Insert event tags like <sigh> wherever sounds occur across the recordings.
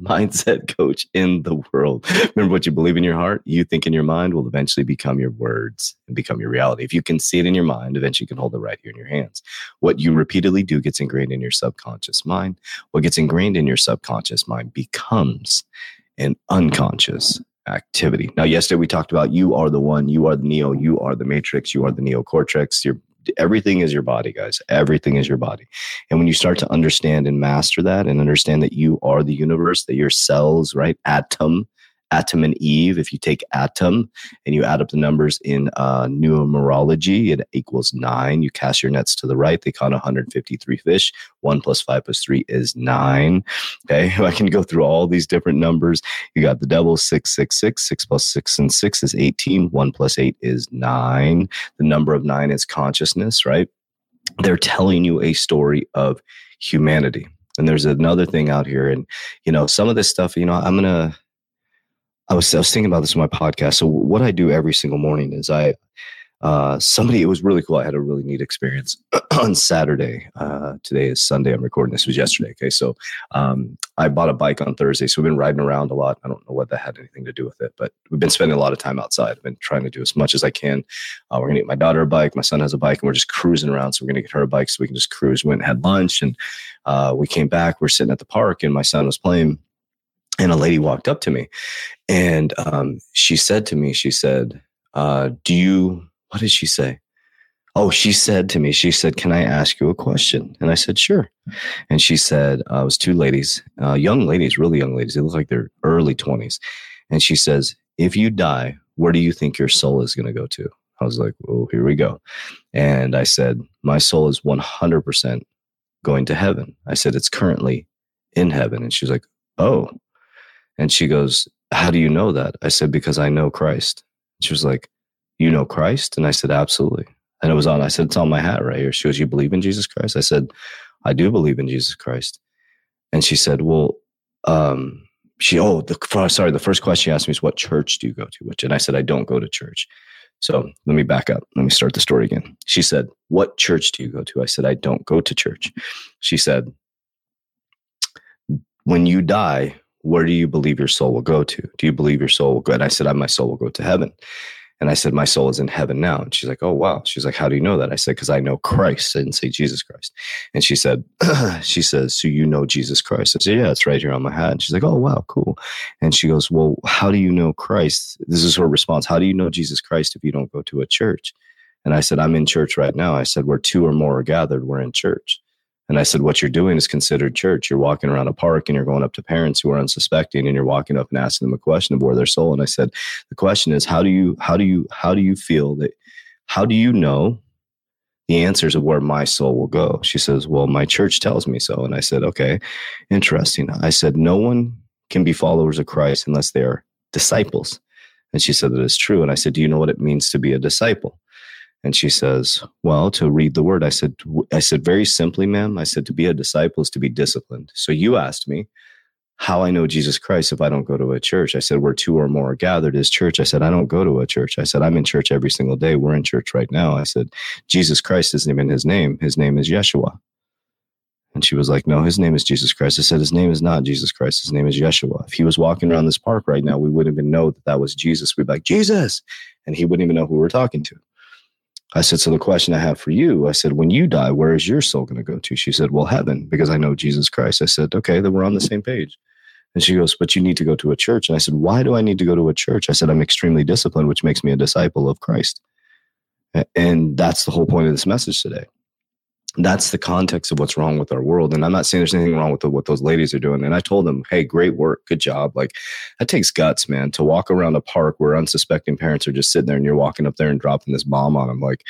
mindset <laughs> coach in the world. Remember what you believe in your heart, you think in your mind will eventually become your words and become your reality. If you can see it in your mind, eventually you can hold it right here in your hands. What you repeatedly do gets ingrained in your subconscious mind. What gets ingrained in your subconscious mind becomes an unconscious activity. Now, yesterday we talked about you are the one, you are the neo, you are the matrix, you are the neocortex. Your everything is your body, guys. Everything is your body. And when you start to understand and master that and understand that you are the universe, that your cells, right? Atom Atom and Eve. If you take atom and you add up the numbers in uh, numerology, it equals nine. You cast your nets to the right, they caught 153 fish. One plus five plus three is nine. Okay, <laughs> I can go through all these different numbers. You got the devil six six six. Six plus six and six is 18. One plus eight is nine. The number of nine is consciousness, right? They're telling you a story of humanity. And there's another thing out here, and you know, some of this stuff, you know, I'm gonna I was, I was thinking about this in my podcast. So what I do every single morning is I, uh, somebody, it was really cool. I had a really neat experience <clears throat> on Saturday. Uh, today is Sunday. I'm recording this was yesterday. Okay. So, um, I bought a bike on Thursday. So we've been riding around a lot. I don't know what that had anything to do with it, but we've been spending a lot of time outside. I've been trying to do as much as I can. Uh, we're to get my daughter a bike. My son has a bike and we're just cruising around. So we're to get her a bike so we can just cruise. We went and had lunch and, uh, we came back. We're sitting at the park and my son was playing and a lady walked up to me and um, she said to me she said uh, do you what did she say? Oh she said to me she said can i ask you a question and i said sure. And she said uh, it was two ladies uh, young ladies really young ladies they look like they're early 20s and she says if you die where do you think your soul is going to go to? I was like oh here we go. And i said my soul is 100% going to heaven. I said it's currently in heaven. And she's like oh and she goes, How do you know that? I said, Because I know Christ. She was like, You know Christ? And I said, Absolutely. And it was on, I said, It's on my hat right here. She goes, You believe in Jesus Christ? I said, I do believe in Jesus Christ. And she said, Well, um, she, oh, the, sorry, the first question she asked me is, What church do you go to? Which, and I said, I don't go to church. So let me back up. Let me start the story again. She said, What church do you go to? I said, I don't go to church. She said, When you die, where do you believe your soul will go to? Do you believe your soul will go? And I said, my soul will go to heaven. And I said, my soul is in heaven now. And she's like, oh, wow. She's like, how do you know that? I said, because I know Christ. I didn't say Jesus Christ. And she said, <clears throat> she says, so you know Jesus Christ? I said, yeah, it's right here on my hat. And she's like, oh, wow, cool. And she goes, well, how do you know Christ? This is her response. How do you know Jesus Christ if you don't go to a church? And I said, I'm in church right now. I said, where two or more are gathered, we're in church. And I said, What you're doing is considered church. You're walking around a park and you're going up to parents who are unsuspecting and you're walking up and asking them a question of where their soul. And I said, The question is, how do you, how do you, how do you feel that, how do you know the answers of where my soul will go? She says, Well, my church tells me so. And I said, Okay, interesting. I said, No one can be followers of Christ unless they are disciples. And she said, That is true. And I said, Do you know what it means to be a disciple? And she says, "Well, to read the word." I said, "I said very simply, ma'am. I said to be a disciple is to be disciplined." So you asked me how I know Jesus Christ if I don't go to a church. I said, "Where two or more are gathered is church." I said, "I don't go to a church." I said, "I'm in church every single day. We're in church right now." I said, "Jesus Christ isn't even his name. His name is Yeshua." And she was like, No, his name is Jesus Christ. I said, His name is not Jesus Christ. His name is Yeshua. If he was walking around this park right now, we wouldn't even know that that was Jesus. We'd be like, Jesus. And he wouldn't even know who we're talking to. I said, So the question I have for you, I said, when you die, where is your soul going to go to? She said, Well, heaven, because I know Jesus Christ. I said, Okay, then we're on the mm-hmm. same page. And she goes, But you need to go to a church. And I said, Why do I need to go to a church? I said, I'm extremely disciplined, which makes me a disciple of Christ. And that's the whole point of this message today. That's the context of what's wrong with our world. And I'm not saying there's anything wrong with the, what those ladies are doing. And I told them, hey, great work, good job. Like that takes guts, man, to walk around a park where unsuspecting parents are just sitting there and you're walking up there and dropping this bomb on them. Like,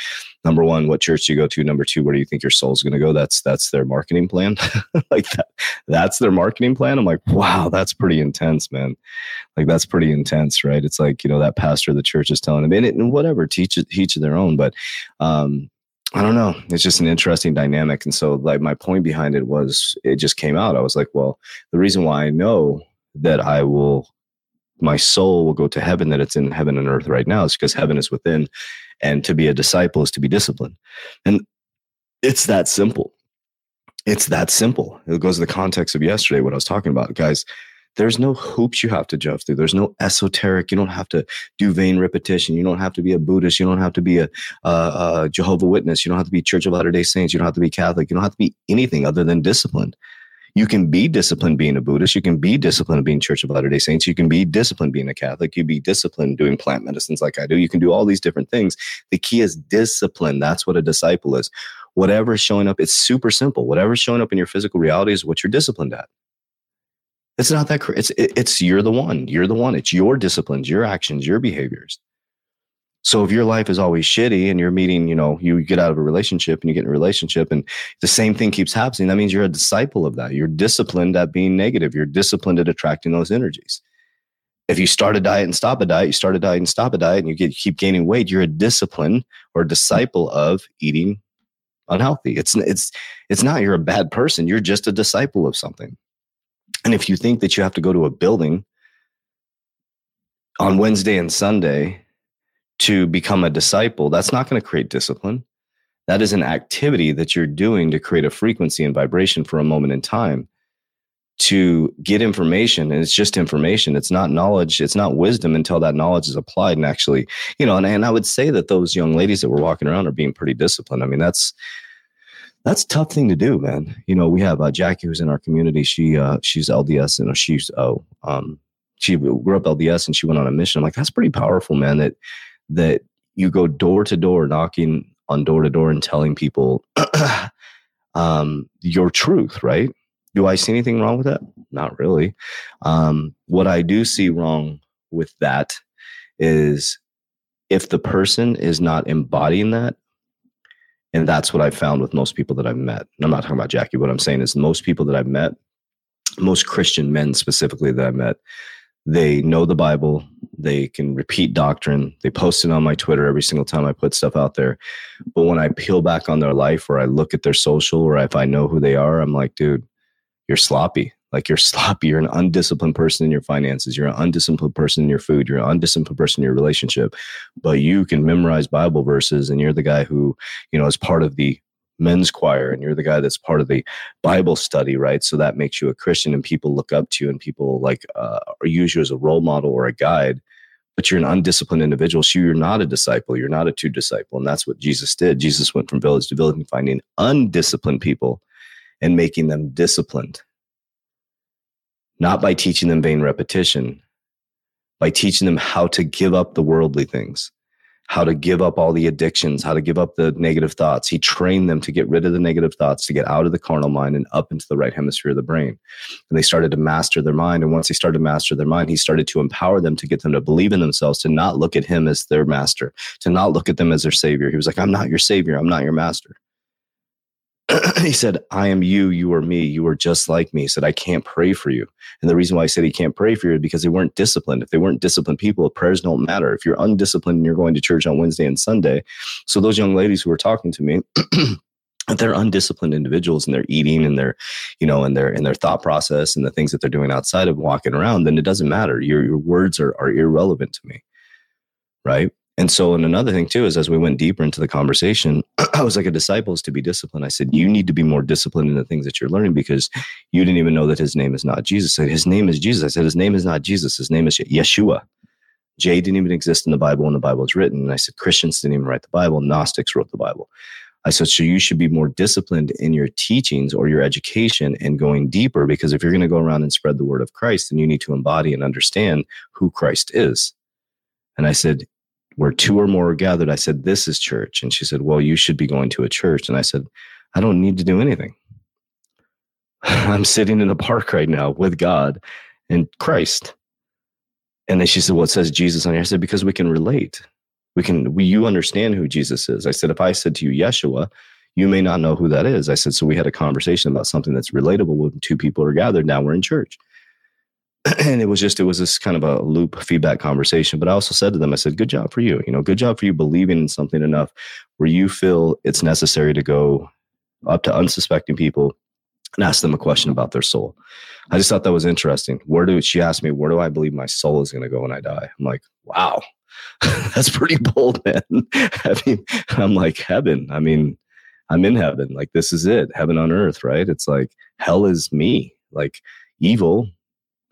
number one, what church do you go to? Number two, where do you think your soul's going to go? That's that's their marketing plan. <laughs> like that, that's their marketing plan. I'm like, wow, that's pretty intense, man. Like that's pretty intense, right? It's like you know that pastor of the church is telling them, and, it, and whatever, teach it, teach their own. But um, I don't know. It's just an interesting dynamic. And so, like, my point behind it was it just came out. I was like, well, the reason why I know that I will, my soul will go to heaven, that it's in heaven and earth right now, is because heaven is within. And to be a disciple is to be disciplined. And it's that simple. It's that simple. It goes to the context of yesterday, what I was talking about. Guys, there's no hoops you have to jump through. There's no esoteric. You don't have to do vain repetition. You don't have to be a Buddhist. You don't have to be a, a, a Jehovah Witness. You don't have to be Church of Latter Day Saints. You don't have to be Catholic. You don't have to be anything other than disciplined. You can be disciplined being a Buddhist. You can be disciplined being Church of Latter Day Saints. You can be disciplined being a Catholic. You be disciplined doing plant medicines like I do. You can do all these different things. The key is discipline. That's what a disciple is. whatever is showing up, it's super simple. Whatever's showing up in your physical reality is what you're disciplined at. It's not that it's it's you're the one. You're the one. It's your disciplines, your actions, your behaviors. So if your life is always shitty and you're meeting, you know, you get out of a relationship and you get in a relationship and the same thing keeps happening, that means you're a disciple of that. You're disciplined at being negative. You're disciplined at attracting those energies. If you start a diet and stop a diet, you start a diet and stop a diet and you get keep gaining weight, you're a discipline or a disciple of eating unhealthy. It's it's it's not you're a bad person. You're just a disciple of something. And if you think that you have to go to a building on Wednesday and Sunday to become a disciple, that's not going to create discipline. That is an activity that you're doing to create a frequency and vibration for a moment in time to get information. And it's just information. It's not knowledge. It's not wisdom until that knowledge is applied and actually, you know, and, and I would say that those young ladies that were walking around are being pretty disciplined. I mean, that's that's a tough thing to do, man. You know, we have uh, Jackie who's in our community. She uh, she's LDS and she's oh um she grew up LDS and she went on a mission. I'm like, that's pretty powerful, man. That that you go door to door, knocking on door to door and telling people <clears throat> um, your truth, right? Do I see anything wrong with that? Not really. Um, what I do see wrong with that is if the person is not embodying that and that's what I found with most people that I've met. And I'm not talking about Jackie. What I'm saying is most people that I've met, most Christian men specifically that I met, they know the Bible. They can repeat doctrine. They post it on my Twitter every single time I put stuff out there. But when I peel back on their life or I look at their social or if I know who they are, I'm like, dude, you're sloppy. Like you're <laughs> sloppy. You're an undisciplined person in your finances. You're an undisciplined person in your food. You're an undisciplined person in your relationship. But you can memorize Bible verses, and you're the guy who, you know, is part of the men's choir, and you're the guy that's part of the Bible study, right? So that makes you a Christian, and people look up to you, and people like uh, use you as a role model or a guide. But you're an undisciplined individual. So you're not a disciple. You're not a true disciple. And that's what Jesus did. Jesus went from village to village and finding undisciplined people and making them disciplined not by teaching them vain repetition, by teaching them how to give up the worldly things, how to give up all the addictions, how to give up the negative thoughts. He trained them to get rid of the negative thoughts, to get out of the carnal mind and up into the right hemisphere of the brain. And they started to master their mind. And once they started to master their mind, he started to empower them to get them to believe in themselves, to not look at him as their master, to not look at them as their savior. He was like, I'm not your savior. I'm not your master. <clears throat> he said, I am you, you are me, you are just like me. He said, I can't pray for you. And the reason why I said he can't pray for you is because they weren't disciplined. If they weren't disciplined people, prayers don't matter. If you're undisciplined and you're going to church on Wednesday and Sunday. So those young ladies who were talking to me, <clears throat> they're undisciplined individuals and they're eating and they're, you know, and their and their thought process and the things that they're doing outside of walking around, then it doesn't matter. Your your words are are irrelevant to me. Right. And so, and another thing too is as we went deeper into the conversation, <clears throat> I was like, a disciple is to be disciplined. I said, you need to be more disciplined in the things that you're learning because you didn't even know that his name is not Jesus. I said, his name is Jesus. I said, his name is not Jesus. His name is Yeshua. J didn't even exist in the Bible when the Bible was written. And I said, Christians didn't even write the Bible. Gnostics wrote the Bible. I said, so you should be more disciplined in your teachings or your education and going deeper because if you're going to go around and spread the word of Christ, then you need to embody and understand who Christ is. And I said, where two or more are gathered, I said, This is church. And she said, Well, you should be going to a church. And I said, I don't need to do anything. <laughs> I'm sitting in a park right now with God and Christ. And then she said, Well, it says Jesus on here. I said, Because we can relate. We can, we, you understand who Jesus is. I said, If I said to you, Yeshua, you may not know who that is. I said, So we had a conversation about something that's relatable when two people are gathered. Now we're in church. <clears throat> and it was just, it was this kind of a loop feedback conversation. But I also said to them, I said, Good job for you. You know, good job for you believing in something enough where you feel it's necessary to go up to unsuspecting people and ask them a question about their soul. I just thought that was interesting. Where do she asked me, where do I believe my soul is going to go when I die? I'm like, wow, <laughs> that's pretty bold, man. <laughs> I mean, I'm like heaven. I mean, I'm in heaven. Like this is it, heaven on earth, right? It's like hell is me. Like evil,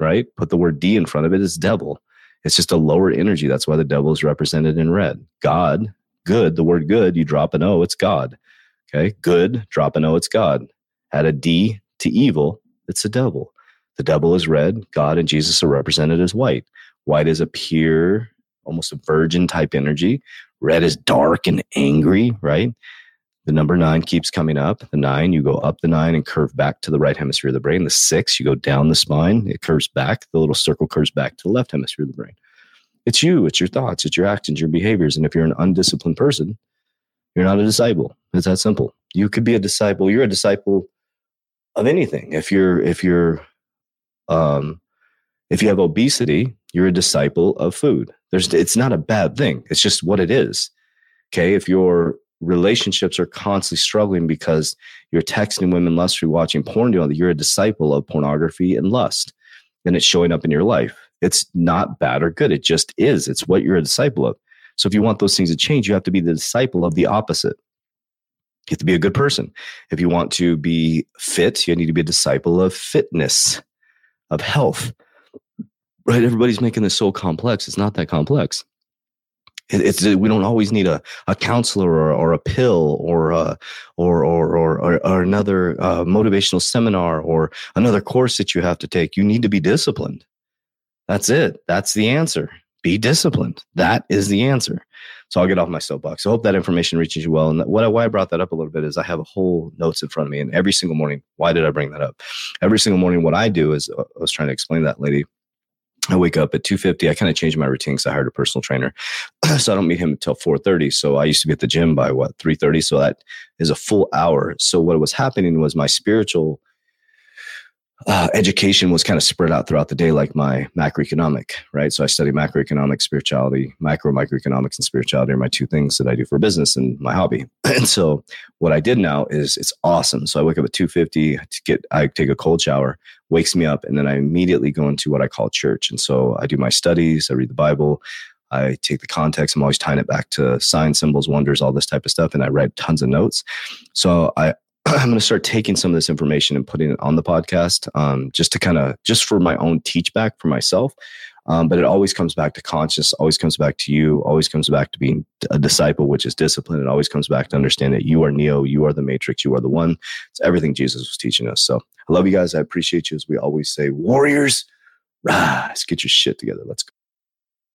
right? Put the word D in front of it. it is devil. It's just a lower energy. That's why the devil is represented in red. God, good, the word good, you drop an O, it's God. Okay, good, drop an O, it's God. Add a D to evil, it's the devil. The devil is red. God and Jesus are represented as white. White is a pure, almost a virgin type energy. Red is dark and angry, right? The number nine keeps coming up. The nine, you go up the nine and curve back to the right hemisphere of the brain. The six, you go down the spine. It curves back. The little circle curves back to the left hemisphere of the brain. It's you, it's your thoughts, it's your actions, your behaviors. And if you're an undisciplined person, you're not a disciple. It's that simple. You could be a disciple. You're a disciple of anything. If you're if you're um if you have obesity, you're a disciple of food. There's it's not a bad thing. It's just what it is. Okay. If your relationships are constantly struggling because you're texting women lustfully, watching porn, doing you're a disciple of pornography and lust, and it's showing up in your life. It's not bad or good. It just is. It's what you're a disciple of. So if you want those things to change, you have to be the disciple of the opposite. You have to be a good person. If you want to be fit, you need to be a disciple of fitness, of health. Right? Everybody's making this so complex. It's not that complex. It's we don't always need a, a counselor or, or a pill or, a, or, or, or, or, another uh, motivational seminar or another course that you have to take. You need to be disciplined. That's it. That's the answer. Be disciplined. That is the answer. So I'll get off my soapbox. I hope that information reaches you well. And what I, why I brought that up a little bit is I have a whole notes in front of me, and every single morning. Why did I bring that up? Every single morning, what I do is uh, I was trying to explain that lady. I wake up at 2.50. I kind of changed my routine because I hired a personal trainer. <clears throat> so I don't meet him until 4.30. So I used to be at the gym by what, 3.30? So that is a full hour. So what was happening was my spiritual uh, education was kind of spread out throughout the day, like my macroeconomic, right? So I study macroeconomics, spirituality, micro microeconomics, and spirituality are my two things that I do for business and my hobby. <clears throat> And so what I did now is it's awesome. So I wake up at two fifty to get, I take a cold shower, wakes me up, and then I immediately go into what I call church. And so I do my studies, I read the Bible, I take the context. I'm always tying it back to signs, symbols, wonders, all this type of stuff. And I write tons of notes. So I, <clears throat> I'm going to start taking some of this information and putting it on the podcast, um, just to kind of just for my own teach back for myself. Um, but it always comes back to conscious, always comes back to you, always comes back to being a disciple, which is discipline. It always comes back to understand that you are Neo, you are the Matrix, you are the one. It's everything Jesus was teaching us. So I love you guys. I appreciate you. As we always say, warriors, rise, get your shit together. Let's go.